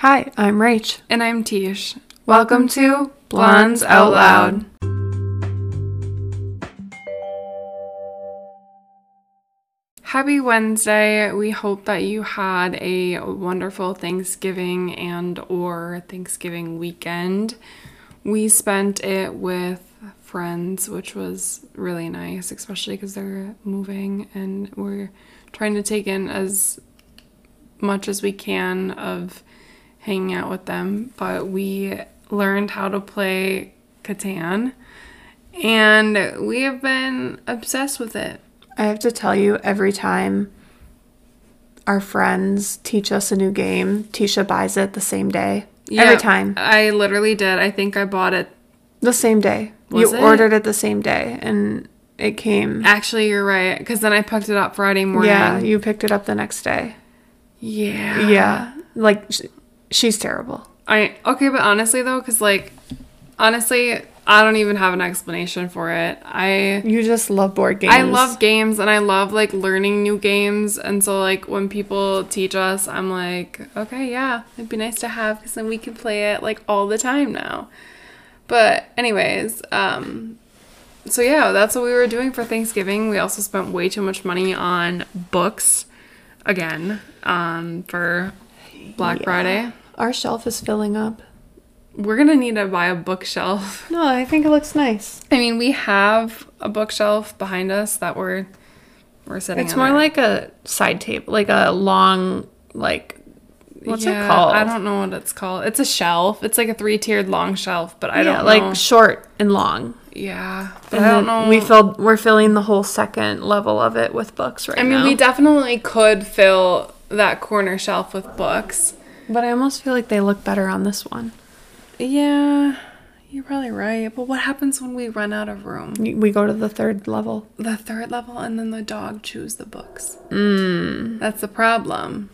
Hi, I'm Rach. And I'm Tish. Welcome to Blondes Out Loud. Happy Wednesday. We hope that you had a wonderful Thanksgiving and or Thanksgiving weekend. We spent it with friends, which was really nice, especially because they're moving and we're trying to take in as much as we can of hanging out with them. But we learned how to play Catan and we have been obsessed with it. I have to tell you, every time our friends teach us a new game, Tisha buys it the same day. every time. I literally did. I think I bought it. The same day. Was you it? ordered it the same day and it came. Actually, you're right. Because then I picked it up Friday morning. Yeah, you picked it up the next day. Yeah. Yeah. Like, she's terrible. I okay, but honestly though, because like, honestly, I don't even have an explanation for it. I You just love board games. I love games and I love like learning new games, and so like when people teach us, I'm like, okay, yeah, it'd be nice to have because then we can play it like all the time now. But anyways, um, so yeah, that's what we were doing for Thanksgiving. We also spent way too much money on books, again, um, for Black Yeah. Friday. Our shelf is filling up. We're gonna need to buy a bookshelf. No, I think it looks nice. I mean, we have a bookshelf behind us that we're we're sitting. It's in more it. like a side table, like a long, like, what's Yeah, it called? I don't know what it's called. It's a shelf. It's like a three tiered long shelf, but I yeah, don't know. Yeah, like know. short and long. yeah, but And I don't know. We filled. We're filling the whole second level of it with books right now. I mean, now. we definitely could fill that corner shelf with books. But I almost feel like they look better on this one. Yeah, you're probably right. But what happens when we run out of room? We go to the third level. The third level, and then the dog chews the books. Mm. That's the problem.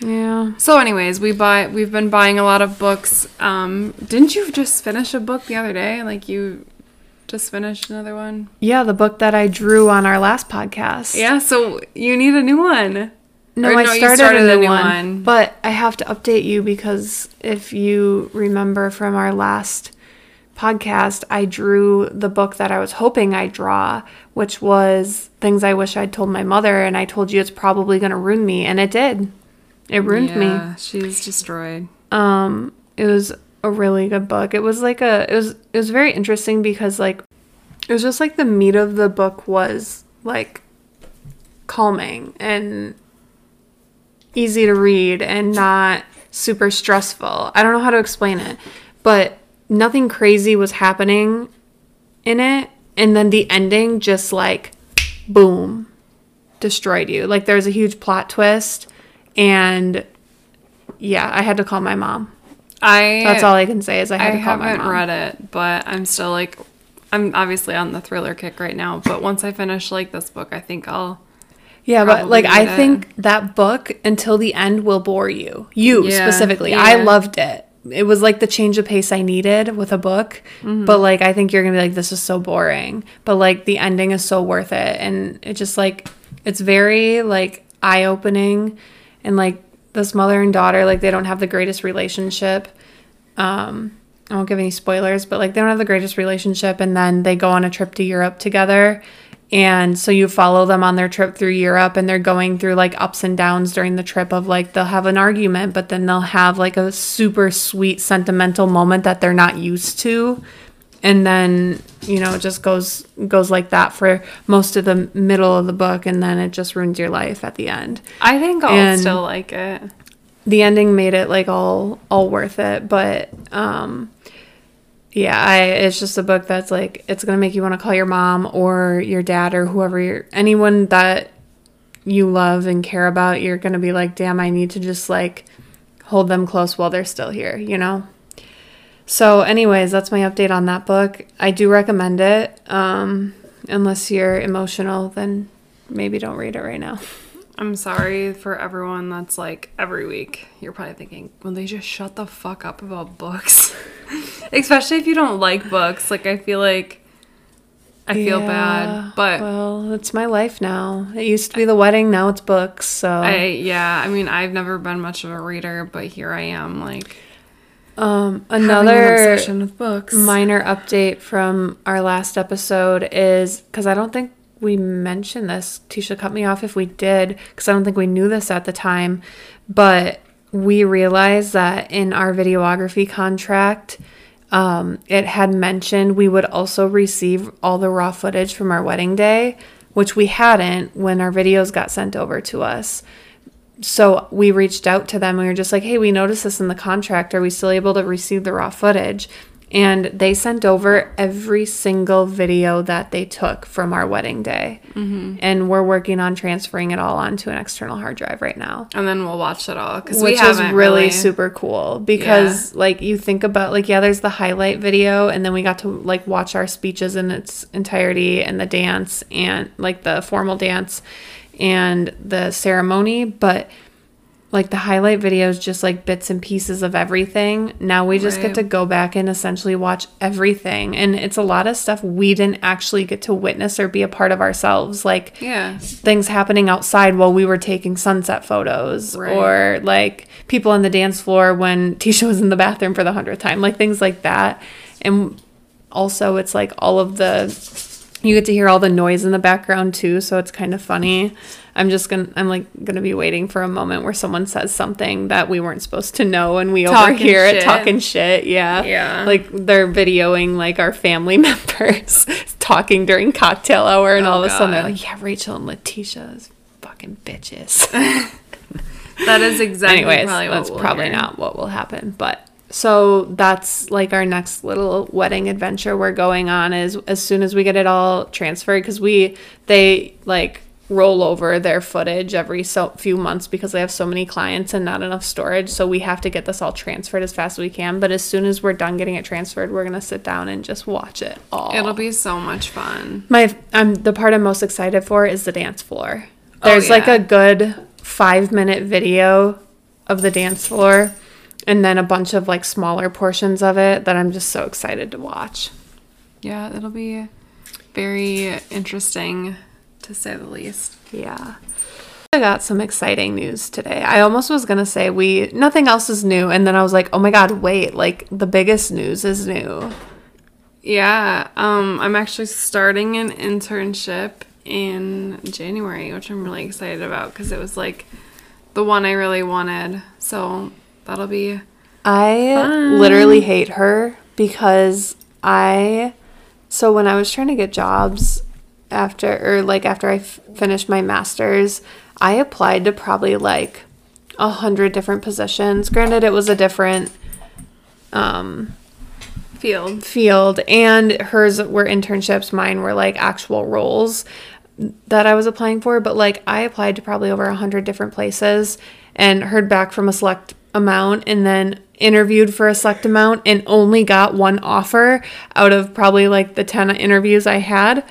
Yeah. So, anyways, we buy. We've been buying a lot of books. Um, didn't you just finish a book the other day? Like you just finished another one. Yeah, the book that I drew on our last podcast. Yeah. So you need a new one. No, Or I no, started, started a new one, one. But I have to update you because if you remember from our last podcast, I drew the book that I was hoping I'd draw, which was Things I Wish I'd Told My Mother. And I told you it's probably going to ruin me. And it did. It ruined me. Yeah, she's destroyed. Um, it was a really good book. It was like a it was it was very interesting because like it was just like the meat of the book was like calming and easy to read and not super stressful. I don't know how to explain it, but nothing crazy was happening in it and then the ending just like boom destroyed you. Like there's a huge plot twist and yeah, I had to call my mom. I. That's all I can say is I I to call my haven't read it, but I'm still like, I'm obviously on the thriller kick right now. But once I finish like this book, I think I'll. Yeah, but like I it. think that book until the end will bore you. You Yeah, specifically. I loved it. It was like the change of pace I needed with a book. Mm-hmm. But like I think you're going to be like this is so boring. But like the ending is so worth it and it just like it's very like eye-opening and like this mother and daughter like they don't have the greatest relationship. um I won't give any spoilers, but like they don't have the greatest relationship and then they go on a trip to Europe together. And so you follow them on their trip through Europe and they're going through like ups and downs during the trip of like they'll have an argument, but then they'll have like a super sweet sentimental moment that they're not used to. And then, you know, it just goes goes like that for most of the middle of the book and then it just ruins your life at the end I think I'll And- still like it. the ending made it like all all worth it but um yeah i it's just a book that's like it's gonna make you want to call your mom or your dad or whoever you're anyone that you love and care about you're gonna be like damn i need to just like hold them close while they're still here you know? So anyways that's my update on that book. I do recommend it um unless you're emotional then maybe don't read it right now I'm sorry for everyone that's like every week. You're probably thinking, will they just shut the fuck up about books? Especially if you don't like books. Like, I feel like, I feel Yeah, bad, but well, it's my life now. It used to be the wedding, now it's books. So I yeah, I mean, I've never been much of a reader, but here I am, like um, an another obsession with books. minor update from our last episode is because I don't think we mentioned this. Tisha cut me off if we did because I don't think we knew this at the time. But we realized that in our videography contract, um, it had mentioned we would also receive all the raw footage from our wedding day, which we hadn't when our videos got sent over to us so we reached out to them we were just like, hey, we noticed this in the contract. Are we still able to receive the raw footage? And they sent over every single video that they took from our wedding day. Mm-hmm. And we're working on transferring it all onto an external hard drive right now. and then we'll watch it all because we Which is really, really super cool because, like, you think about, like, yeah, there's the highlight video, and then we got to, like, watch our speeches in its entirety and the dance and, like, the formal dance and the ceremony. But, like, the highlight videos just, like, bits and pieces of everything. Now we just Right. get to go back and essentially watch everything. And it's a lot of stuff we didn't actually get to witness or be a part of ourselves. Like, Yeah, things happening outside while we were taking sunset photos Right. or like people on the dance floor when Tisha was in the bathroom for the hundredth time, like things like that. And also, it's like all of the you get to hear all the noise in the background too, so it's kind of funny. I'm just gonna I'm like gonna be waiting for a moment where someone says something that we weren't supposed to know and we Talking overhear it talking shit. Yeah. Yeah. Like they're videoing like our family members talking during cocktail hour and Oh, all of a sudden they're like, Yeah, Rachel and Letitia's fucking bitches. that is exactly Anyways, probably that's we'll probably hear. not what will happen. But so that's like our next little wedding adventure we're going on is as soon as we get it all transferred because we they like roll over their footage every so few months because they have so many clients and not enough storage so we have to get this all transferred as fast as we can but as soon as we're done getting it transferred we're gonna sit down and just watch it all It'll be so much fun. my um the part I'm most excited for is the dance floor. Oh, There's like a good five minute video of the dance floor and then a bunch of like smaller portions of it that I'm just so excited to watch. Yeah, it'll be very interesting to say the least. Yeah. I got some exciting news today. I almost was gonna say we nothing else is new, and then I was like, oh my god, wait, like the biggest news is new. Yeah, um, I'm actually starting an internship in January, which I'm really excited about because it was like the one I really wanted. So that'll be I Fun. literally hate her because I so when I was trying to get jobs after or like after I f- finished my masters, I applied to probably like a hundred different positions. Granted, it was a different um, field. field, and hers were internships. Mine were like actual roles that I was applying for. But like I applied to probably over a hundred different places and heard back from a select amount, and then interviewed for a select amount, and only got one offer out of probably like the ten interviews I had.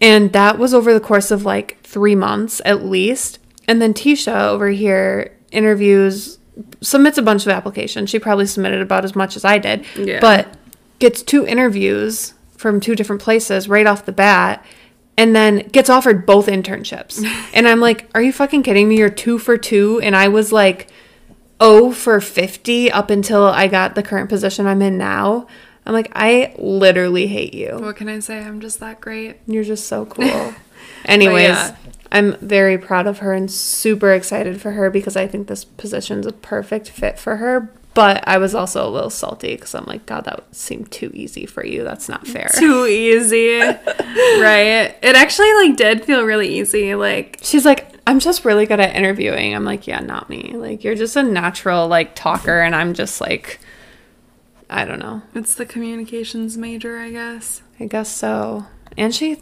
And that was over the course of like three months at least. And then Tisha over here interviews, submits a bunch of applications. She probably submitted about as much as I did. Yeah. But gets two interviews from two different places right off the bat and then gets offered both internships. and I'm like, are you fucking kidding me? You're two for two. And I was like, oh for 50 up until I got the current position I'm in now. I'm like, I literally hate you. What can I say? I'm just that great. You're just so cool. Anyways, yeah. I'm very proud of her and super excited for her because I think this position's a perfect fit for her. But I was also a little salty because I'm like, God, that seemed too easy for you. That's not fair. Too easy, right? It actually like did feel really easy. Like She's like, I'm just really good at interviewing. I'm like, yeah, not me. Like, you're just a natural like talker, and I'm just like, I don't know. it's the communications major, I guess. I guess so. And she,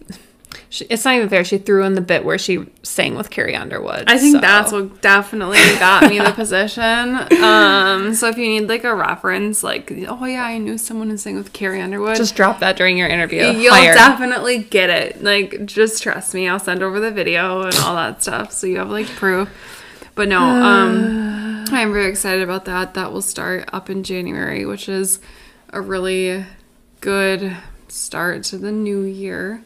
she it's not even fair. She threw in the bit where she sang with Carrie Underwood. I think so- that's what definitely got me the position. Um, so if you need like a reference, like oh yeah, I knew someone who sang with Carrie Underwood. Just drop that during your interview. You'll Hired. definitely get it. Like, just trust me. I'll send over the video and all that stuff, so you have like proof. But no, um, I'm very excited about that. That will start up in January, which is a really good start to the new year.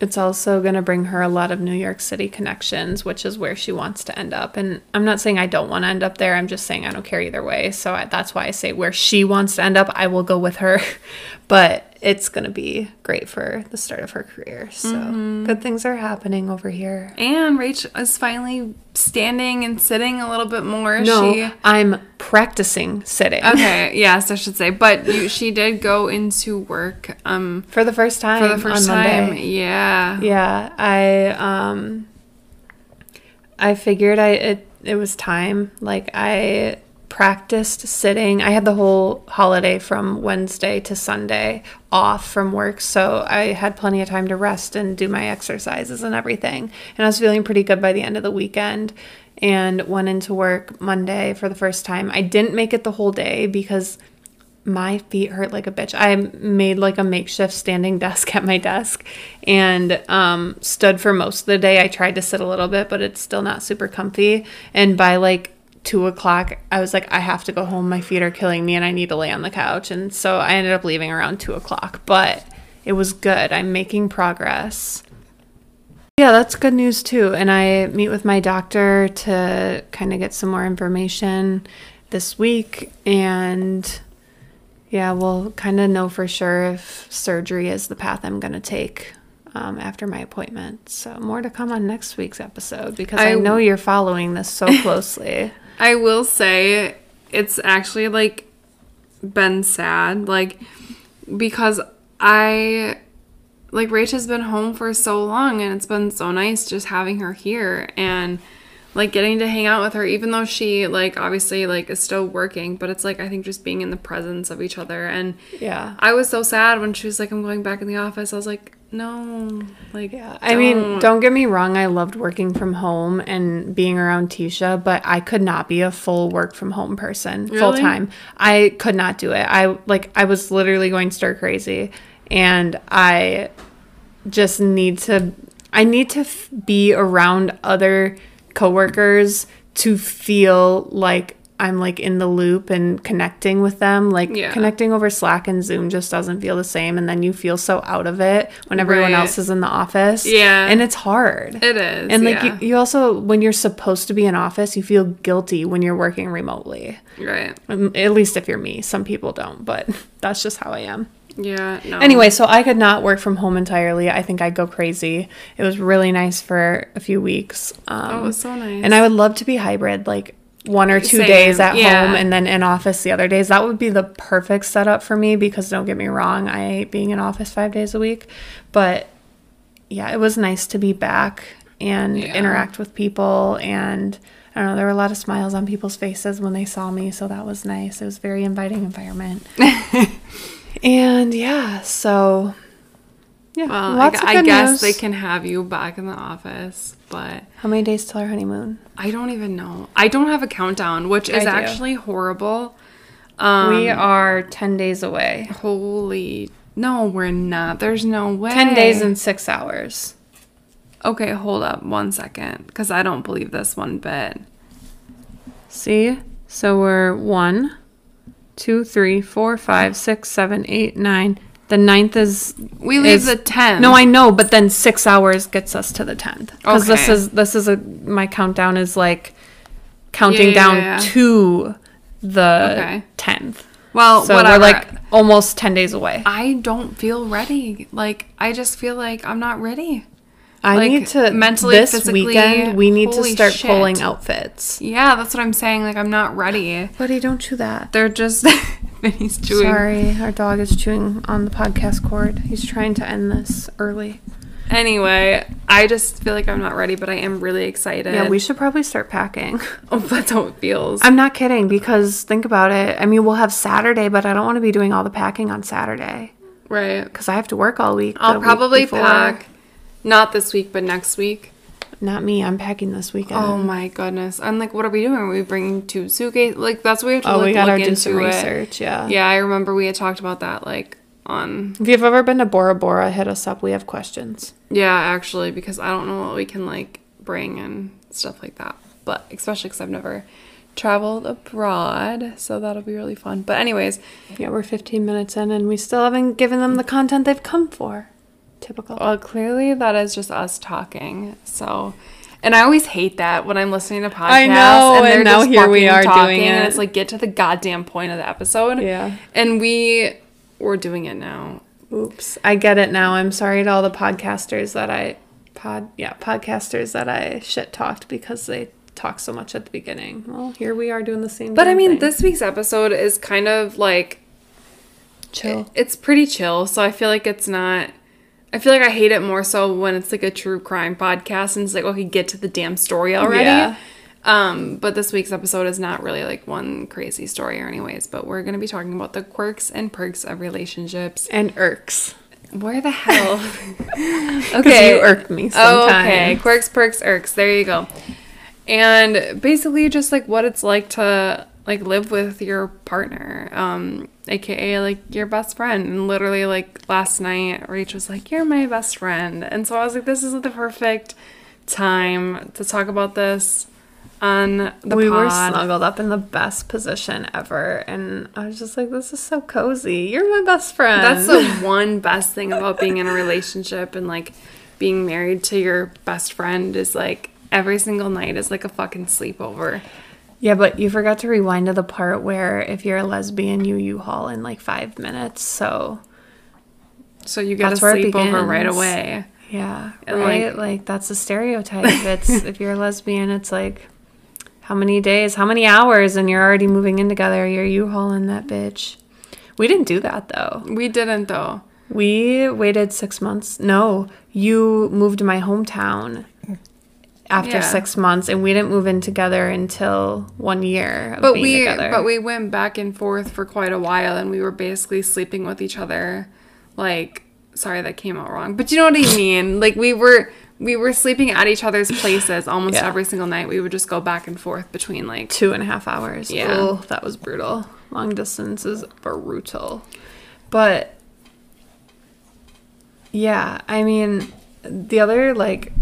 it's also going to bring her a lot of New York City connections, which is where she wants to end up. And I'm not saying I don't want to end up there. I'm just saying I don't care either way. So I, that's why I say where she wants to end up, I will go with her. but it's going to be great for the start of her career. So Mm-hmm. good things are happening over here. And Rach is finally standing and sitting a little bit more. No, She I'm practicing sitting Okay, yes, I should say. But you, she did go into work um for the first time. for the first on time. Monday. Yeah. Yeah, I um I figured I it it was time. Like I practiced sitting. I had the whole holiday from Wednesday to Sunday off from work, so I had plenty of time to rest and do my exercises and everything. And I was feeling pretty good by the end of the weekend and went into work Monday for the first time. I didn't make it the whole day because my feet hurt like a bitch. I made like a makeshift standing desk at my desk and um, stood for most of the day. I tried to sit a little bit, but it's still not super comfy. And by like two o'clock, I was like, I have to go home. My feet are killing me and I need to lay on the couch. And so I ended up leaving around two o'clock, but it was good. I'm making progress. Yeah, that's good news too. And I meet with my doctor to kind of get some more information this week. And yeah, we'll kind of know for sure if surgery is the path I'm going to take um, after my appointment. So, more to come on next week's episode because I, I- know you're following this so closely. I will say it's actually like been sad, like because I like Rach has been home for so long and it's been so nice just having her here and like getting to hang out with her even though she like obviously like is still working but it's like I think just being in the presence of each other and yeah. I was so sad when she was like I'm going back in the office I was like no like Yeah, I mean, don't get me wrong. I loved working from home and being around Tisha, but I could not be a full work from home person full time. I could not do it. I like I was literally going stir crazy, and I just need to. I need to f- be around other coworkers to feel like I'm like in the loop and connecting with them. Like Yeah. connecting over Slack and Zoom just doesn't feel the same. And then you feel so out of it when everyone Right. else is in the office. Yeah. And it's hard. it is and like yeah. you, you also, when you're supposed to be in office, you feel guilty when you're working remotely. right Um, At least if you're me. Some people don't, but that's just how I am. yeah no Anyway, so I could not work from home entirely. I think I'd go crazy. It was really nice for a few weeks. Um, Oh, it was so nice. And I would love to be hybrid, like one or two Same, days at yeah. home and then in office the other days. That would be the perfect setup for me because don't get me wrong, I hate being in office five days a week. But yeah, it was nice to be back and Yeah. interact with people and I don't know, there were a lot of smiles on people's faces when they saw me, so that was nice. It was a very inviting environment. and yeah, so yeah, Well, lots I, of I good guess news. they can have you back in the office, but How many days till our honeymoon? I don't even know. I don't have a countdown, which is actually horrible. Um, we are 10 days away. holy. No, we're not. There's no way. 10 days and 6 hours. Okay, hold up one second, because I don't believe this one bit. See? So we're one, two, three, four, five, six, seven, eight, nine. The ninth is We leave is- the 10th. No, I know, but then six hours gets us to the tenth. Because this is this is a my countdown is like counting Yeah, down yeah, yeah. to the Okay. tenth. Well, So whatever. we're like almost ten days away. I don't feel ready. Like, I just feel like I'm not ready. I like, need to mentally, this physically, weekend. We need to start shit. pulling outfits. Yeah, that's what I'm saying. Like, I'm not ready. Buddy, don't do that. They're just. Vinny's chewing. Sorry, our dog is chewing on the podcast cord. He's trying to end this early. Anyway, I just feel like I'm not ready, but I am really excited. Yeah, we should probably start packing. Oh, that's how it feels. I'm not kidding because think about it. I mean, we'll have Saturday, but I don't want to be doing all the packing on Saturday right. because I have to work all week. I'll the week probably pack. Not this week, but next week. Not me. I'm packing this weekend. Oh my goodness! I'm like, what are we doing? Are we bringing two suitcases? Like that's what we have to Oh, we gotta do some it. research. Yeah. Yeah, I remember we had talked about that like on If you've ever been to Bora Bora, hit us up. We have questions. yeah actually because I don't know what we can like bring and stuff like that. But especially because I've never traveled abroad, so that'll be really fun. But anyways, Yeah, we're 15 minutes in and we still haven't given them the content they've come for. Typical. Well, clearly that is just us talking. So, and I always hate that when I'm listening to podcasts. I know, they're and now here we are doing it. And it's like get to the goddamn point of the episode. Yeah. And we we're doing it now. Oops. I get it now. I'm sorry to all the podcasters that I pod yeah, podcasters that I shit talked because they talk so much at the beginning. Well, here we are doing the same But I mean, thing. this week's episode is kind of like chill. it's pretty chill. So I feel like it's not. I feel like I hate it more so when it's like a true crime podcast and it's like okay, get to the damn story already. Yeah. Um, but this week's episode is not really like one crazy story or anyways. But we're gonna be talking about the quirks and perks of relationships. And irks. Where the hell? Okay. you irk me Oh, okay. Quirks, perks, irks. There you go. And basically, just like what it's like to like live with your partner, um, aka like your best friend. And literally, like last night, Rach was like, "You're my best friend," and so I was like, "This is the perfect time to talk about this." On the we were snuggled up in the best position ever and I was just like, This is so cozy. You're my best friend. That's the one best thing about being in a relationship and like being married to your best friend is like every single night is like a fucking sleepover. Yeah, but you forgot to rewind to the part where if you're a lesbian, you U-Haul in like five minutes. So So you a where it sleepover right away. yeah, And, right. Like, that's a stereotype. It's if you're a lesbian, it's like how many days, how many hours, and you're already moving in together. You're U-Hauling that bitch. We didn't do that though. We didn't though. We waited six months. No, you moved to my hometown after Yeah. six months, and we didn't move in together until one year. Of But being we together. but we went back and forth for quite a while and we were basically sleeping with each other. Like sorry that came out wrong. But you know what I mean? Like we were we were sleeping at each other's places almost Yeah. every single night. We would just go back and forth between like two and a half hours. Yeah. Oh, that was brutal. Long distance is brutal. But yeah, I mean, the other like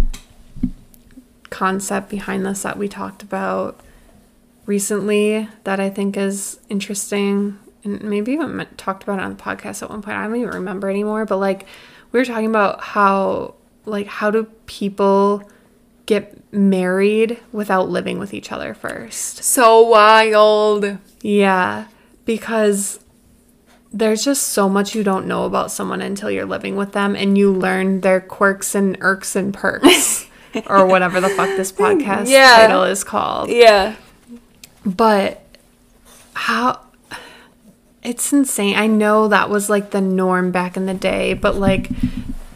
concept behind this that we talked about recently that I think is interesting and maybe even talked about it on the podcast at one point. I don't even remember anymore, but like we were talking about how like how do people get married without living with each other first? so wild. Yeah, because there's just so much you don't know about someone until you're living with them and you learn their quirks and irks and perks or whatever the fuck this podcast Yeah. title is called. Yeah. But how it's insane. I know that was like the norm back in the day, but like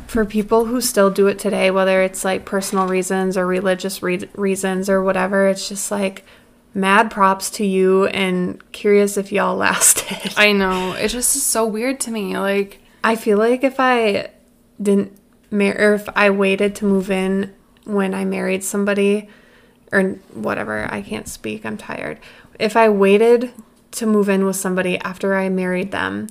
for people who still do it today, whether it's like personal reasons or religious re- reasons or whatever, it's just like mad props to you and curious if y'all lasted. I know. It just is so weird to me. Like I feel like if I didn't marry, or if I waited to move in when I married somebody, or whatever, I can't speak, I'm tired. If I waited to move in with somebody after I married them,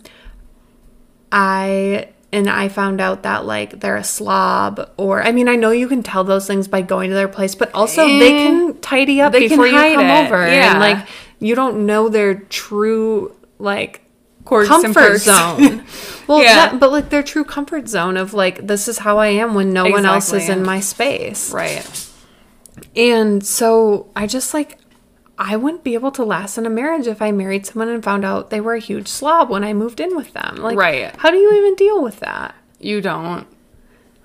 I and I found out that like they're a slob or I mean I know you can tell those things by going to their place but also they Eh, can tidy up they before you come it, over yeah. and like you don't know their true like comfort zone. well, Yeah. that, but like their true comfort zone of like this is how I am when no one else is in my space. right. And so I just like I wouldn't be able to last in a marriage if I married someone and found out they were a huge slob when I moved in with them. Like Right. how do you even deal with that? You don't.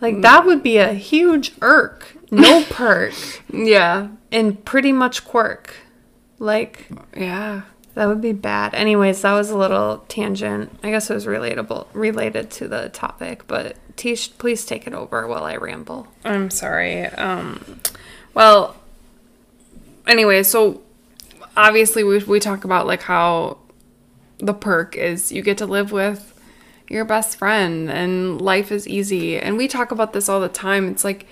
Like that would be a huge irk, no perk, Yeah. and pretty much quirk. Like Yeah. That would be bad. Anyways, that was a little tangent. I guess it was relatable related to the topic, but Tish, please take it over while I ramble. I'm sorry. Um, well, anyway, so obviously we we talk about like how the perk is you get to live with your best friend and life is easy, and we talk about this all the time. It's like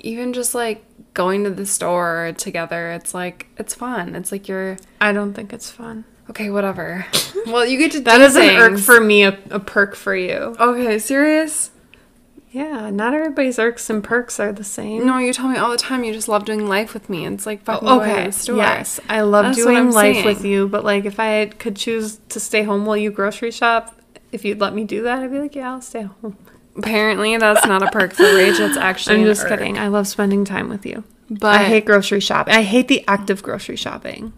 even just like going to the store together. It's like it's fun. It's like you're I don't think it's fun. okay, whatever. well, you get to That is an irk for me, a, a perk for you. Okay, serious? Yeah, not everybody's irks and perks are the same. No, you tell me all the time you just love doing life with me. It's like fucking to Okay. store. Yes, I love That's doing life saying. with you, but like if I could choose to stay home while you grocery shop, if you'd let me do that, I'd be like, yeah, I'll stay home. Apparently, that's not a perk for rage. It's actually. I'm just irk. kidding. I love spending time with you. But I hate grocery shopping. I hate the act of grocery shopping.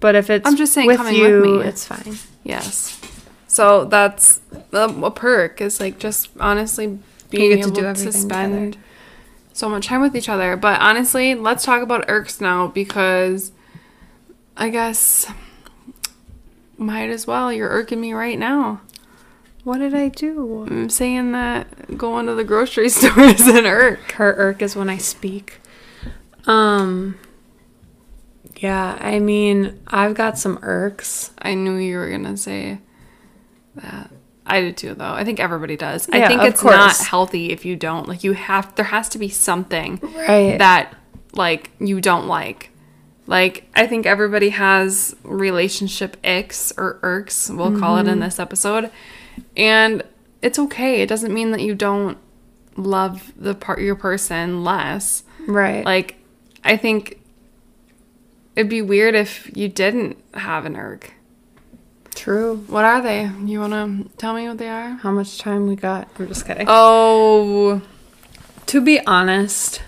But if it's I'm just saying with coming you, with me. it's fine. Yes. So that's a, a perk is like just honestly being to able do to, spend together. so much time with each other. But honestly, let's talk about irks now because I guess might as well. You're irking me right now. What did I do? I'm saying that going to the grocery store is an irk. Her irk is when I speak. Um. Yeah, I mean, I've got some irks. I knew you were gonna say that. I did too, though. I think everybody does. I think it's not healthy if you don't. Like you have. There has to be something Right. that like you don't like. Like I think everybody has relationship icks or irks, we'll call Mm-hmm. it in this episode. And it's okay. It doesn't mean that you don't love the part your person less. right. Like I think it'd be weird if you didn't have an irk. True. What are they? You want to tell me what they are? How much time we got? I'm just kidding. Oh, to be honest,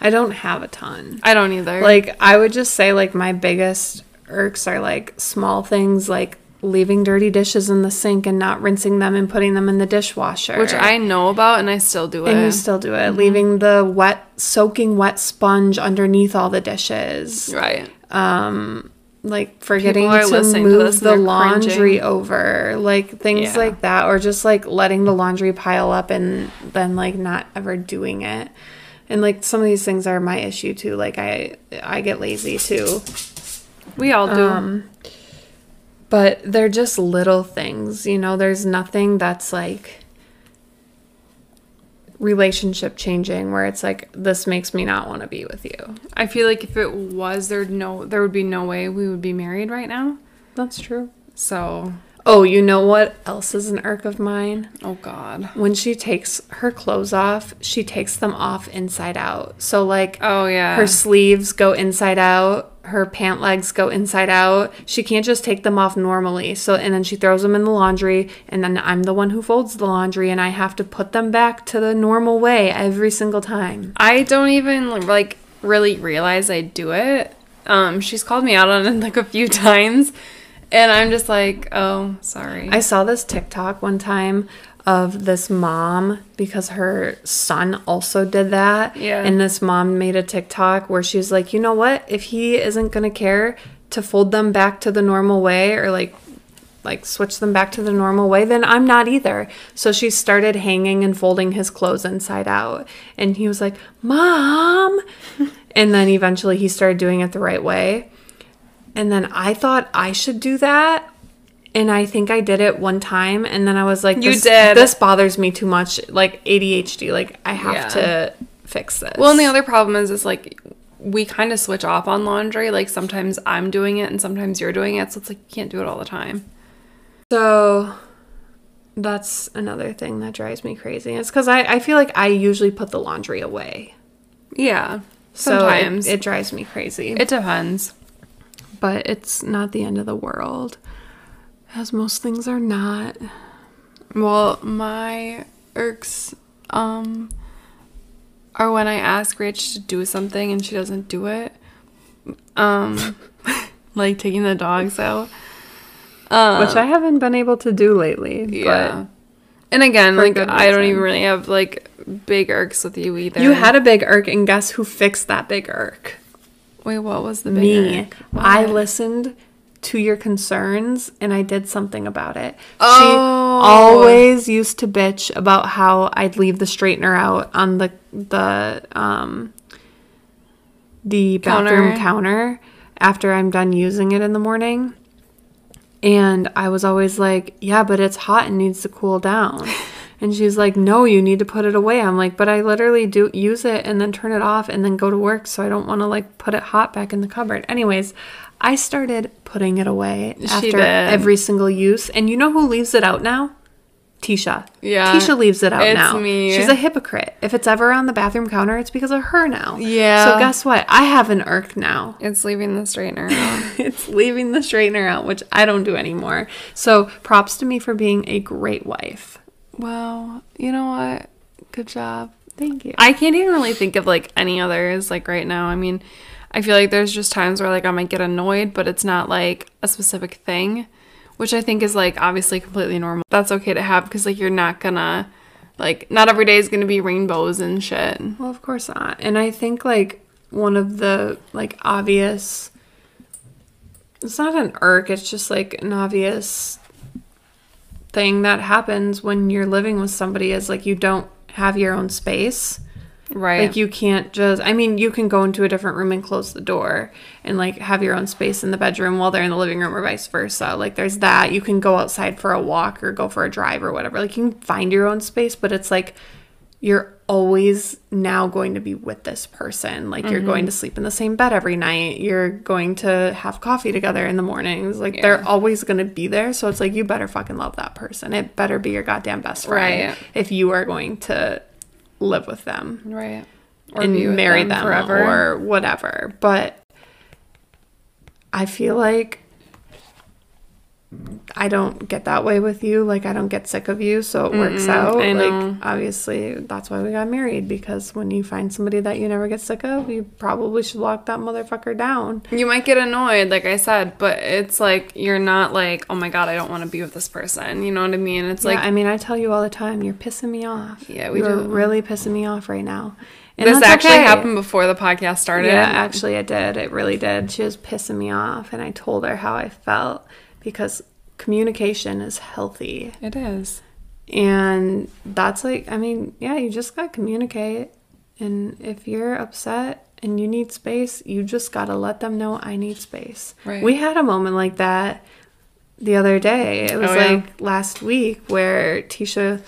I don't have a ton. I don't either. Like, I would just say, like, my biggest irks are like small things like leaving dirty dishes in the sink and not rinsing them and putting them in the dishwasher. which I know about and I still do it. and you still do it. Leaving the wet, soaking wet sponge underneath all the dishes. right. Um like forgetting to listening to move the laundry cringing. over. Like things Yeah. like that. Or just like letting the laundry pile up and then like not ever doing it. And like some of these things are my issue too. Like I I get lazy too. We all do. Um, but they're just little things, you know, there's nothing that's like relationship changing where it's like this makes me not want to be with you. I feel like if it was, there'd no, there would be no way we would be married right now. That's true. So, Oh, you know what else is an irk of mine? oh God. When she takes her clothes off, she takes them off inside out. So like Oh yeah. her sleeves go inside out, her pant legs go inside out. She can't just take them off normally. So and then she throws them in the laundry and then I'm the one who folds the laundry and I have to put them back to the normal way every single time. I don't even like really realize I do it. Um, she's called me out on it like a few times, and I'm just like, oh, sorry. I saw this TikTok one time of this mom because her son also did that. Yeah. And this mom made a TikTok where she's like, you know what? If he isn't going to care to fold them back to the normal way or like like switch them back to the normal way, then I'm not either. So she started hanging and folding his clothes inside out. And he was like, Mom. and then eventually he started doing it the right way. And then I thought I should do that. And I think I did it one time. And then I was like, You this, did. This bothers me too much. Like ADHD. Like, I have Yeah. to fix this. well, and the other problem is, is like we kind of switch off on laundry. Like sometimes I'm doing it and sometimes you're doing it, so it's like you can't do it all the time. So that's another thing that drives me crazy. It's because I, I feel like I usually put the laundry away. Yeah, So it- it, drives me crazy. it depends. But it's not the end of the world. As most things are not. Well, my irks um are when I ask Rach to do something and she doesn't do it. Um like taking the dogs out. Um Which I haven't been able to do lately. yeah. And again, like I don't even really have like big irks with you either. You had a big irk, and guess who fixed that big irk? Wait, what was the Me. I listened to your concerns and I did something about it. Oh. She always used to bitch about how I'd leave the straightener out on the the um the bathroom Counter. counter after I'm done using it in the morning. And I was always like, "Yeah, but it's hot and needs to cool down." And she's like, "No, you need to put it away." I'm like, "But I literally do use it and then turn it off and then go to work, so I don't want to like put it hot back in the cupboard." Anyways, I started putting it away She after did. every single use. And you know who leaves it out now? Tisha. Yeah, Tisha leaves it out it's now. me. She's a hypocrite. If it's ever on the bathroom counter, it's because of her now. Yeah. So guess what? I have an irk now. It's leaving the straightener out. it's leaving the straightener out, which I don't do anymore. So props to me for being a great wife. Well, you know what? Good job. Thank you. I can't even really think of like any others like right now. I mean, I feel like there's just times where like I might get annoyed, but it's not like a specific thing, which I think is like obviously completely normal. That's okay to have because like you're not gonna like not every day is gonna be rainbows and shit. Well, of course not. And I think like one of the like obvious it's not an irk, it's just like an obvious thing that happens when you're living with somebody is like you don't have your own space. Right. Like you can't just I mean, you can go into a different room and close the door and like have your own space in the bedroom while they're in the living room or vice versa. Like there's that. You can go outside for a walk or go for a drive or whatever. Like you can find your own space, but it's like you're always now going to be with this person. Like you're going mm-hmm. to sleep in the same bed every night. You're going to have coffee together in the mornings. Like they're always going to be there. So it's like you better fucking love that person. It better be your goddamn best friend Right. if you are going to live with them right. and be with marry them, forever. or whatever. But I feel like I don't get that way with you. Like I don't get sick of you, so it works out. Like obviously that's why we got married because when you find somebody that you never get sick of, you probably should lock that motherfucker down. You might get annoyed, like I said, but it's like you're not like, oh my god, I don't want to be with this person. You know what I mean? It's Like I mean, I tell you all the time, you're pissing me off. Yeah, we you're do. really pissing me off right now. And this actually okay. happened before the podcast started. Yeah, actually, it did. It really did. She was pissing me off, and I told her how I felt because communication is healthy. It is. And that's like, I mean, yeah, you just got to communicate. And if you're upset and you need space, you just got to let them know I need space. Right. We had a moment like that the other day. It was Oh, yeah. like last week where Tisha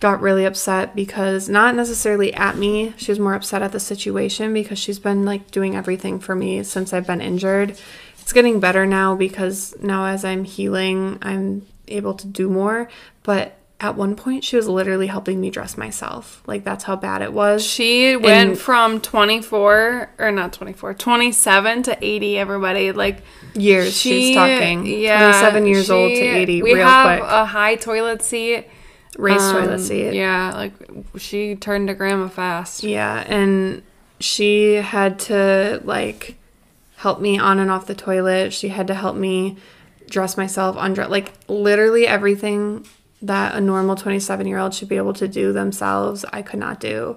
got really upset because not necessarily at me. She was more upset at the situation because she's been like doing everything for me since I've been injured. It's getting better now because now as I'm healing, I'm able to do more. But at one point, she was literally helping me dress myself. Like that's how bad it was. She went And- from 24 or not 24, 27 to 80 everybody like Years she she's talking. Yeah, 27 years old to 80 We real have quick. a high toilet seat. Raised Um, toilet seat. Yeah, like she turned to grandma fast. Yeah, and she had to like help me on and off the toilet. She had to help me dress myself, undress, like literally everything that a normal 27 year old should be able to do themselves, I could not do.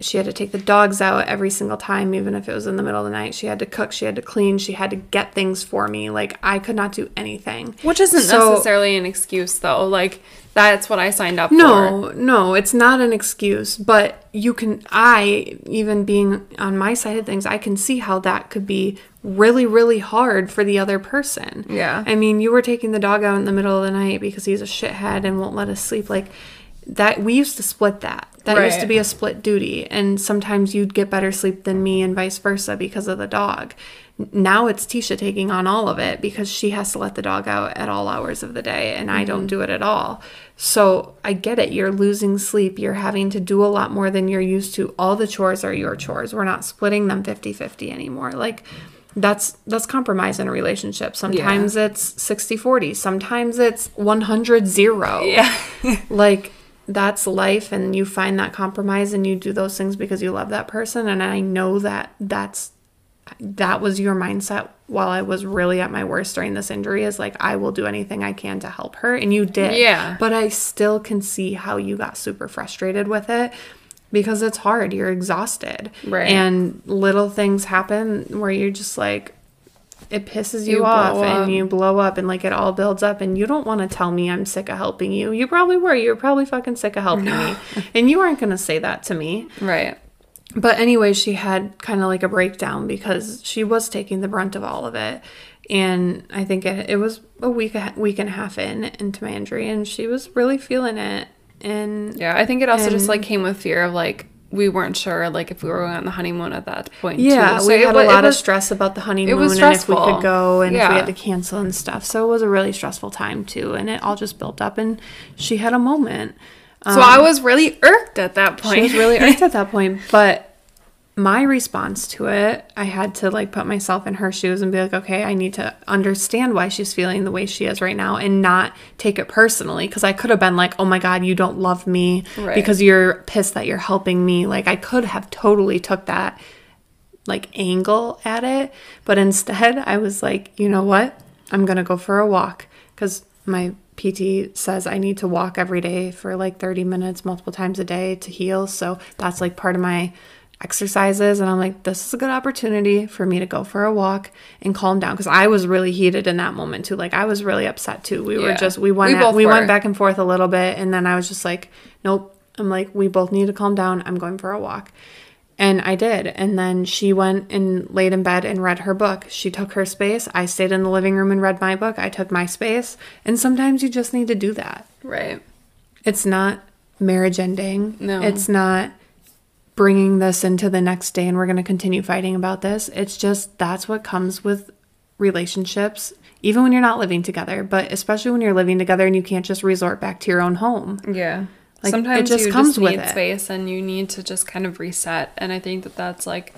She had to take the dogs out every single time, even if it was in the middle of the night. She had to cook, she had to clean, she had to get things for me. Like, I could not do anything. Which isn't So- necessarily an excuse though. Like that's what I signed up for. No, no, it's not an excuse, but you can, I, even being on my side of things, I can see how that could be really, really hard for the other person. Yeah. I mean, you were taking the dog out in the middle of the night because he's a shithead and won't let us sleep. Like, that, we used to split that. That used to be a split duty. And sometimes you'd get better sleep than me and vice versa because of the dog. Now it's Tisha taking on all of it because she has to let the dog out at all hours of the day and I don't mm-hmm. do it at all. So I get it. You're losing sleep. You're having to do a lot more than you're used to. All the chores are your chores. We're not splitting them 50-50 anymore. Like that's that's compromise in a relationship. Sometimes it's 60-40. Sometimes it's 100-0 Yeah. like that's life and you find that compromise and you do those things because you love that person. And i know that that's that was your mindset while i was really at my worst during this injury is like i will do anything i can to help her. And you did. Yeah. but i still can see how you got super frustrated with it because it's hard. You're exhausted. Right. and little things happen where you're just like it pisses you, You off and you blow up and like it all builds up and you don't want to tell me I'm sick of helping you. You probably were. You were probably fucking sick of helping me. And you aren't going to say that to me. Right. But anyway, she had kind of like a breakdown because she was taking the brunt of all of it. And I think it, it was a week, a week and a half in into my injury and she was really feeling it. And Yeah, I think it also just like came with fear of like we weren't sure like if we were going on the honeymoon at that point. Yeah, too. So we had a lot of stress about the honeymoon It was stressful. and if we could go and if we had to cancel and stuff. So it was a really stressful time too, and it all just built up. And she had a moment. So I um, was really irked at that point. She was really irked at that point, but my response to it, I had to like put myself in her shoes and be like, okay, I need to understand why she's feeling the way she is right now and not take it personally. Cause I could have been like, oh my God, you don't love me Right. because you're pissed that you're helping me. Like I could have totally took that like angle at it. But instead, I was like, you know what? I'm going to go for a walk because my PT says I need to walk every day for like 30 minutes, multiple times a day to heal. So that's like part of my exercises. And I'm like, this is a good opportunity for me to go for a walk and calm down because I was really heated in that moment too. Like I was really upset too. We were just, we went, We at- we went back and forth a little bit. And then I was just like, nope. I'm like, we both need to calm down. I'm going for a walk. And I did. And then she went and laid in bed and read her book. She took her space. I stayed in the living room and read my book. I took my space. And sometimes you just need to do that. Right. It's not marriage ending. No. It's not bringing this into the next day and we're going to continue fighting about this. It's just that's what comes with relationships, even when you're not living together, but especially when you're living together and you can't just resort back to your own home. Yeah. Like, it Sometimes just you comes just with need space and you need to just kind of reset. And I think that that's like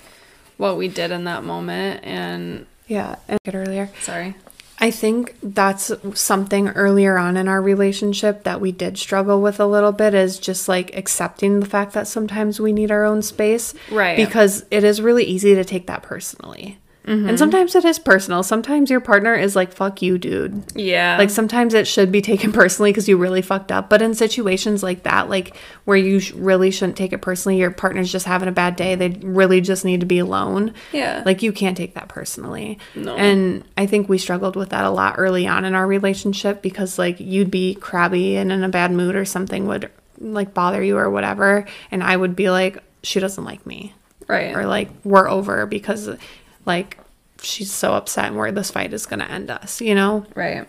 what we did in that moment. And Yeah. And earlier. sorry. I think that's something earlier on in our relationship that we did struggle with a little bit is just like accepting the fact that sometimes we need our own space. Right. Because it is really easy to take that personally. Mm-hmm. And sometimes it is personal. Sometimes your partner is like, fuck you, dude. Yeah. Like sometimes it should be taken personally because you really fucked up. But in situations like that, like where you sh- really shouldn't take it personally, your partner's just having a bad day, they really just need to be alone. Yeah. Like you can't take that personally. No. And I think we struggled with that a lot early on in our relationship because like you'd be crabby and in a bad mood or something would like bother you or whatever. And I would be like, she doesn't like me right. or like we're over because like she's so upset and where this fight is going to end us, you know? right.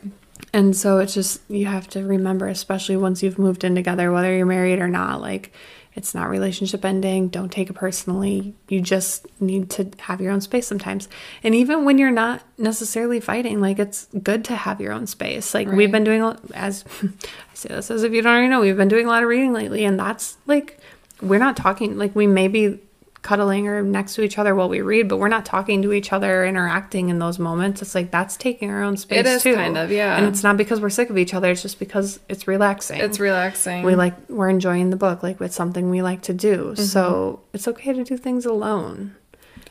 And so it's just you have to remember, especially once you've moved in together, whether you're married or not, like it's not relationship ending. Don't take it personally. You just need to have your own space sometimes. And even when you're not necessarily fighting, like it's good to have your own space. Like we've been doing a- as I say this as if you don't already know, we've been doing a lot of reading lately, and that's like we're not talking like we may be cuddling or next to each other while we read, but we're not talking to each other, interacting in those moments. It's like that's taking our own space It is too. kind of, yeah. And it's not because we're sick of each other. It's just because it's relaxing. It's relaxing. we like we're enjoying the book. Like it's something we like to do. Mm-hmm. So it's okay to do things alone.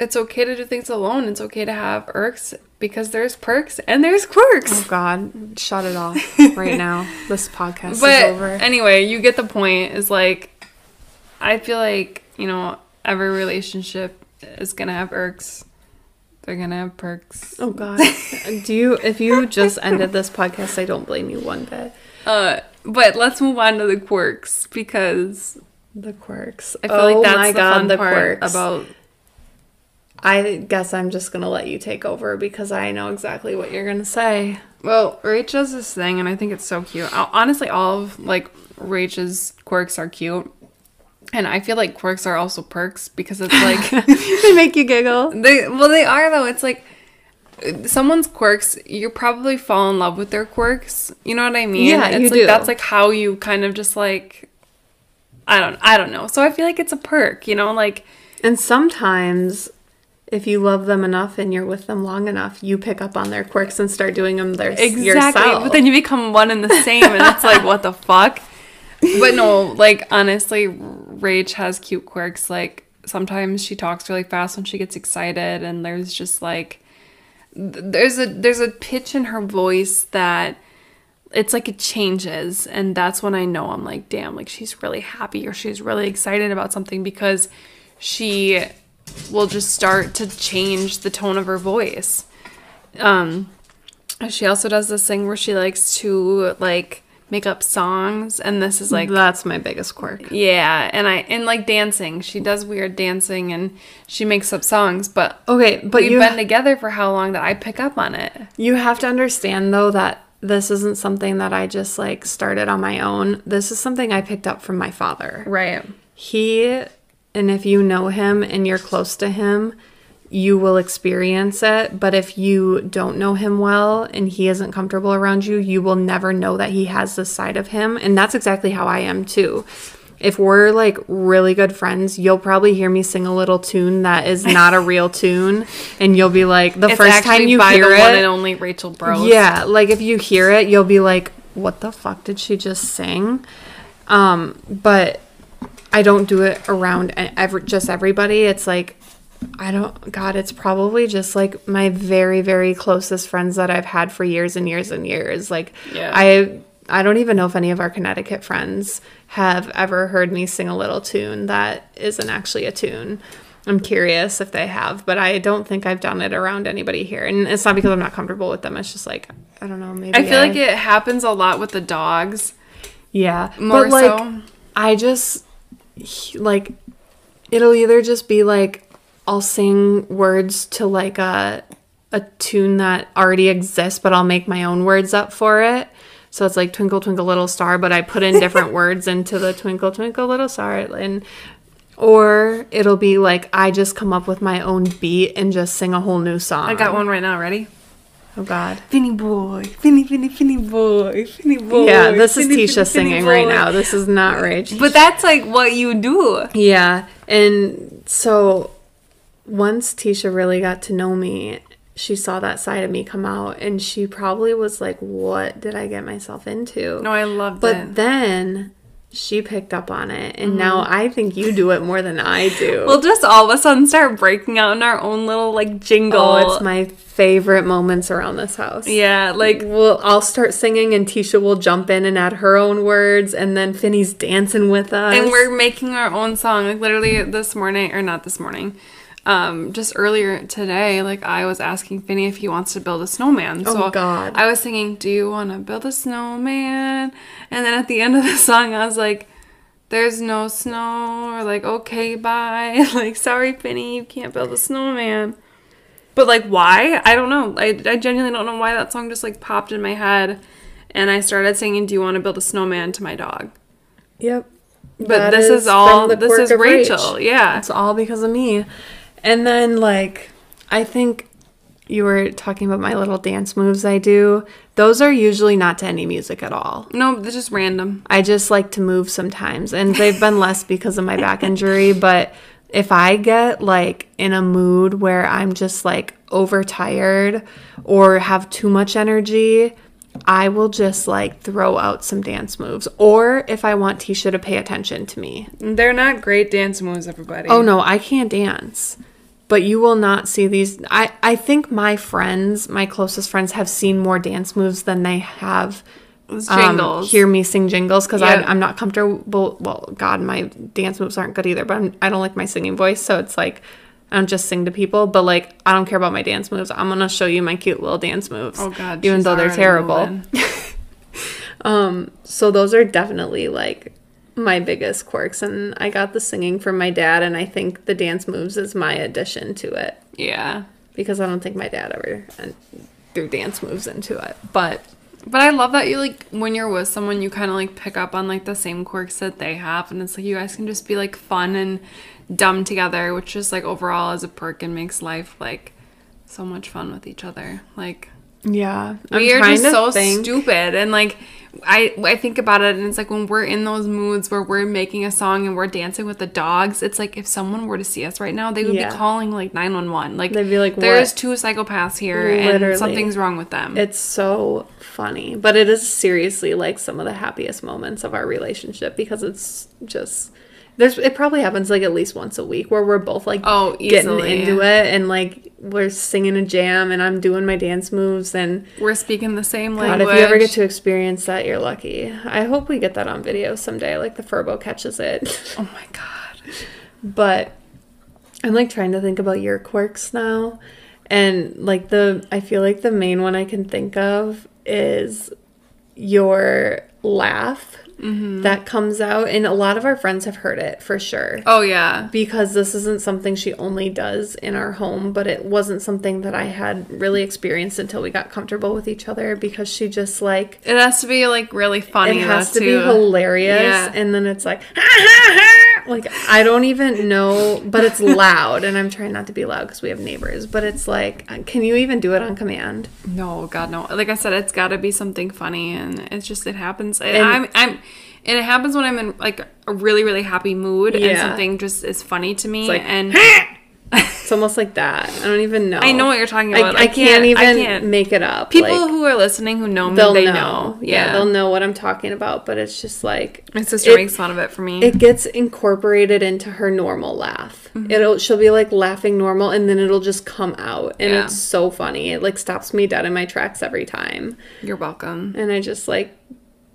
it's okay to do things alone. It's okay to have irks because there's perks and there's quirks. Oh God, shut it off right now. This podcast but is over. anyway, you get the point. Is like, I feel like you know every relationship is gonna have irks. They're gonna have perks. oh God, do you? If you just ended this podcast, I don't blame you one bit. Uh, but let's move on to the quirks because The quirks. I feel like that's Oh my the God, fun the part quirks. about. I guess I'm just gonna let you take over because I know exactly what you're gonna say. Well, Rach does this thing, and I think it's so cute. Honestly, all of like Rach's quirks are cute, and I feel like quirks are also perks because it's like they make you giggle. They well, they are though. It's like someone's quirks. You probably fall in love with their quirks. You know what I mean? Yeah, it's you like do. that's like how you kind of just like I don't I don't know. So I feel like it's a perk. You know, like And sometimes, if you love them enough and you're with them long enough, you pick up on their quirks and start doing them their exactly. yourself. But then you become one and the same, and it's like what the fuck. But no, like honestly, Rach has cute quirks. Like sometimes she talks really fast when she gets excited, and there's just like there's a there's a pitch in her voice that it's like it changes and that's when i know i'm like damn like she's really happy or she's really excited about something because she will just start to change the tone of her voice um she also does this thing where she likes to like make up songs and this is like that's my biggest quirk. yeah and i and like dancing she does weird dancing and she makes up songs but Okay, but we've you been together for how long that i pick up on it you have to understand though that this isn't something that I just like started on my own. This is something I picked up from my father. right He, and if you know him and you're close to him, you will experience it. But if you don't know him well and he isn't comfortable around you, you will never know that he has this side of him. And that's exactly how I am too. if we're like really good friends, you'll probably hear me sing a little tune that is not a real tune, and you'll be like, the It's first time you by hear the it, one and only Rachel Bros. yeah, like if you hear it, you'll be like, "What the fuck did she just sing?" Um, but I don't do it around e- every, just everybody. It's like I don't God, it's probably just like my very very closest friends that I've had for years and years and years. Like Yeah. I I don't even know if any of our Connecticut friends have ever heard me sing a little tune that isn't actually a tune. I'm curious if they have, but I don't think I've done it around anybody here. And it's not because I'm not comfortable with them. It's just like I don't know. Maybe I feel like it happens a lot with the dogs. Yeah, More but like so. I just like it'll either just be like I'll sing words to like a a tune that already exists, but I'll make my own words up for it. So it's like Twinkle Twinkle Little Star, but I put in different words into the Twinkle Twinkle Little Star and or it'll be like I just come up with my own beat and just sing a whole new song. I got one right now. Ready? Oh God. Finny boy, Finny, Finny, Finny boy, Finny boy. Yeah, this is Tisha Finny, Finny singing right now. This is not Rach. But that's like what you do. Yeah. And so once Tisha really got to know me, she saw that side of me come out and she probably was like, What did I get myself into? No, I loved but it. then she picked up on it and now mm-hmm. I think you do it more than I do. We'll just all of a sudden start breaking out in our own little like jingle. oh, it's my favorite moments around this house. yeah, like Well, I'll start singing and Tisha will jump in and add her own words and then Finny's dancing with us. and we're making our own song. Like literally this morning, or not this morning, um, just earlier today, like I was asking Finny if he wants to build a snowman. So Oh, God. I was singing, "Do you want to build a snowman?" And then at the end of the song, I was like. There's no snow, or like, okay, bye. Like, sorry, Finny, you can't build a snowman. But like, why? I don't know. I, I genuinely don't know why that song just like popped in my head, and I started singing, "Do you want to build a snowman?" to my dog. Yep. But That this is, from all. This is of Rach. Rachel. Yeah. It's all because of me. And then, like, I think you were talking about my little dance moves I do. Those are usually not to any music at all. No, they're just random. I just like to move sometimes, and they've been less because of my back injury. But if I get like in a mood where I'm just like overtired or have too much energy, I will just like throw out some dance moves. Or if I want Tisha to pay attention to me, They're not great dance moves, everybody. Oh no, I can't dance. But you will not see these. I, I think my friends, my closest friends, have seen more dance moves than they have um, jingles. hear me sing jingles because Yep. I'm not comfortable. Well, God, my dance moves aren't good either. But I'm, I don't like my singing voice, so it's like I don't just sing to people. But like I don't care about my dance moves. I'm gonna show you my cute little dance moves. oh God. even though they're terrible. Um, so those are definitely like my biggest quirks, and I got the singing from my dad, and I think the dance moves is my addition to it Yeah. because I don't think my dad ever uh, threw dance moves into it. But But I love that you like when you're with someone, you kind of like pick up on like the same quirks that they have, and it's like you guys can just be like fun and dumb together, which just like overall as a perk and makes life like so much fun with each other. Like yeah, we are just so think- stupid and like I I think about it and it's like when we're in those moods where we're making a song and we're dancing with the dogs, it's like if someone were to see us right now, they would Yeah. be calling like 911. Like They'd be like, there's two psychopaths here Literally. and something's wrong with them. It's so funny, but it is seriously like some of the happiest moments of our relationship because it's just there's it probably happens like at least once a week where we're both like Oh, getting into it and like we're singing a jam and I'm doing my dance moves and we're speaking the same language. God, language. if you ever get to experience that, you're lucky. I hope we get that on video someday, like the Furbo catches it. Oh my god. but I'm like trying to think about your quirks now. And like the I feel like the main one I can think of is your laugh Mm-hmm. that comes out and a lot of our friends have heard it for sure. Oh yeah. Because this isn't something she only does in our home, but it wasn't something that I had really experienced until we got comfortable with each other because she just like It has to be like really funny. it has to be hilarious Yeah. and then it's like ha ha ha like I don't even know, but it's loud, and I'm trying not to be loud because we have neighbors. But it's like, uh, can you even do it on command? No, God, no. Like I said, it's got to be something funny, and it's just it happens. And And- I'm, I'm, and it happens when I'm in like a really, really happy mood, and something just is funny to me. like, and It's almost like that. I don't even know. I know what you're talking I, about. I, can't, even I can't. make it up. People Like, who are listening who know me, they'll they know. know. Yeah, they'll know what I'm talking about. But it's just like My sister It- makes fun of it for me. it gets incorporated into her normal laugh. Mm-hmm. It'll she'll be like laughing normal and then it'll just come out and Yeah. it's so funny. It like stops me dead in my tracks every time. You're welcome. And I just like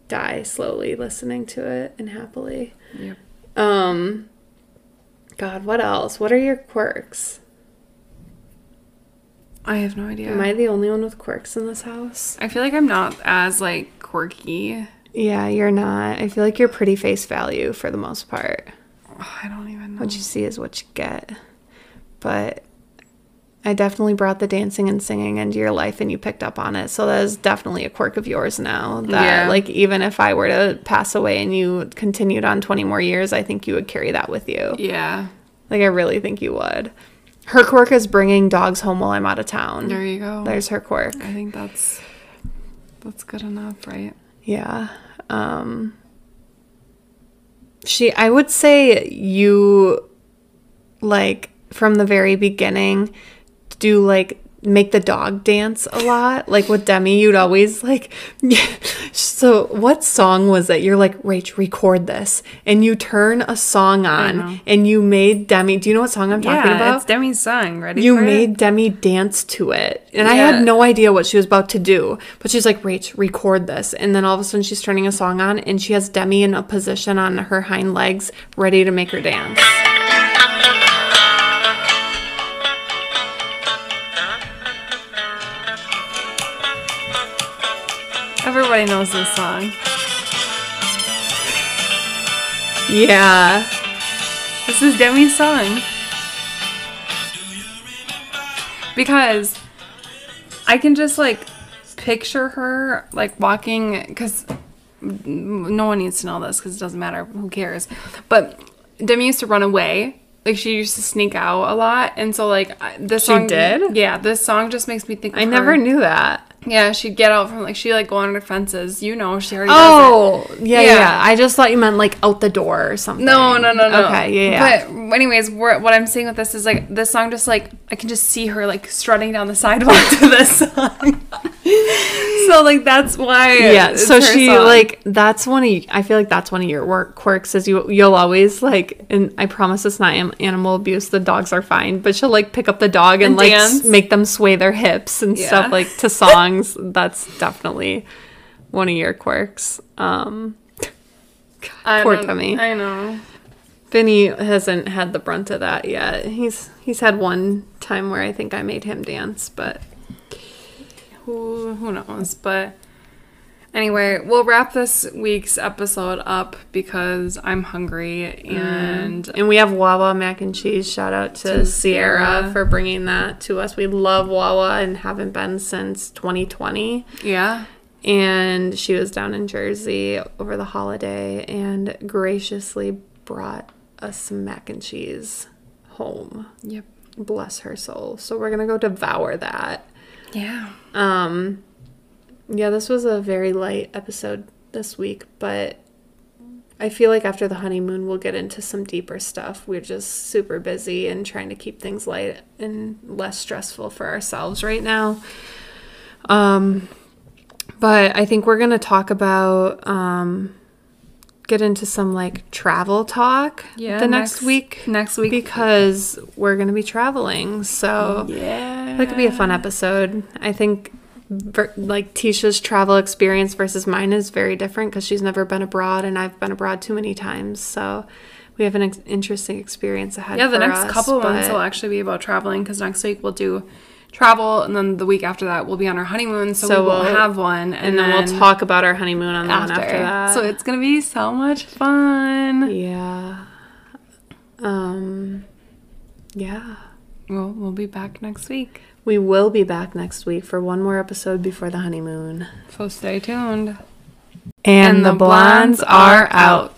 die slowly listening to it and happily. Yep. Um God, what else? What are your quirks? I have no idea. Am I the only one with quirks in this house? I feel like I'm not as like quirky. Yeah, you're not. I feel like you're pretty face value for the most part. Oh, I don't even know. What you see is what you get. But I definitely brought the dancing and singing into your life and you picked up on it. So that is definitely a quirk of yours now. That Yeah. like even if I were to pass away and you continued on 20 more years, I think you would carry that with you. Yeah. Like I really think you would. Her quirk is bringing dogs home while I'm out of town. There you go. There's her quirk. I think that's that's good enough, right? Yeah. Um she I would say you like from the very beginning do like make the dog dance a lot. Like with Demi, you'd always like so what song was it? You're like, Rach, record this. And you turn a song on and you made Demi do you know what song I'm talking yeah, about? it's Demi's song. Ready? you made it? Demi dance to it. And I had no idea what she was about to do. But she's like, Rach, record this. And then all of a sudden she's turning a song on and she has Demi in a position on her hind legs ready to make her dance. Everybody knows this song. Yeah. This is Demi's song. Because I can just like picture her like walking because no one needs to know this because it doesn't matter who cares but demi used to run away like she used to sneak out a lot and so like this She song did? yeah this song just makes me think of I never knew that. Yeah she'd get out from like she like go under fences you know she already Oh, yeah, Yeah. yeah, I just thought you meant like out the door or something. No, no, no, no. Okay, yeah, yeah. But anyways, what I'm saying with this is like this song just like I can just see her like strutting down the sidewalk to this song. so like that's why. yeah so she song. like that's one of i feel like that's one of your work quirks is you you'll always like and i promise it's not animal abuse the dogs are fine but she'll like pick up the dog and, And like dance. make them sway their hips and Yeah. stuff like to songs that's definitely one of your quirks um I poor Demi. I know. Finny hasn't had the brunt of that yet. He's he's had one time where I think I made him dance, but Who who knows? But anyway, we'll wrap this week's episode up because I'm hungry and And we have Wawa mac and cheese. Shout out to, To Sierra, Sierra. for bringing that to us. We love Wawa and haven't been since 2020. yeah. And she was down in Jersey over the holiday and graciously brought us some mac and cheese home. Yep. Bless her soul. So we're gonna go devour that. Yeah. Um, yeah, this was a very light episode this week, but I feel like after the honeymoon, we'll get into some deeper stuff. We're just super busy and trying to keep things light and less stressful for ourselves right now. Um, but I think we're going to talk about, um, get into some like travel talk Yeah. the next, week Next week. because we're going to be traveling. So yeah. that could be a fun episode. I think like Tisha's travel experience versus mine is very different because she's never been abroad and I've been abroad too many times. So we have an ex- interesting experience ahead. Yeah, the next us, couple months will actually be about traveling because next week we'll do travel, and then the week after that we'll be on our honeymoon, so, So we will we'll- have one, and then, we'll talk about our honeymoon on the one after that. So it's gonna be so much fun. yeah. Um. Yeah. We'll we'll be back next week, We will be back next week for one more episode before the honeymoon. so stay tuned. And, the blondes are out.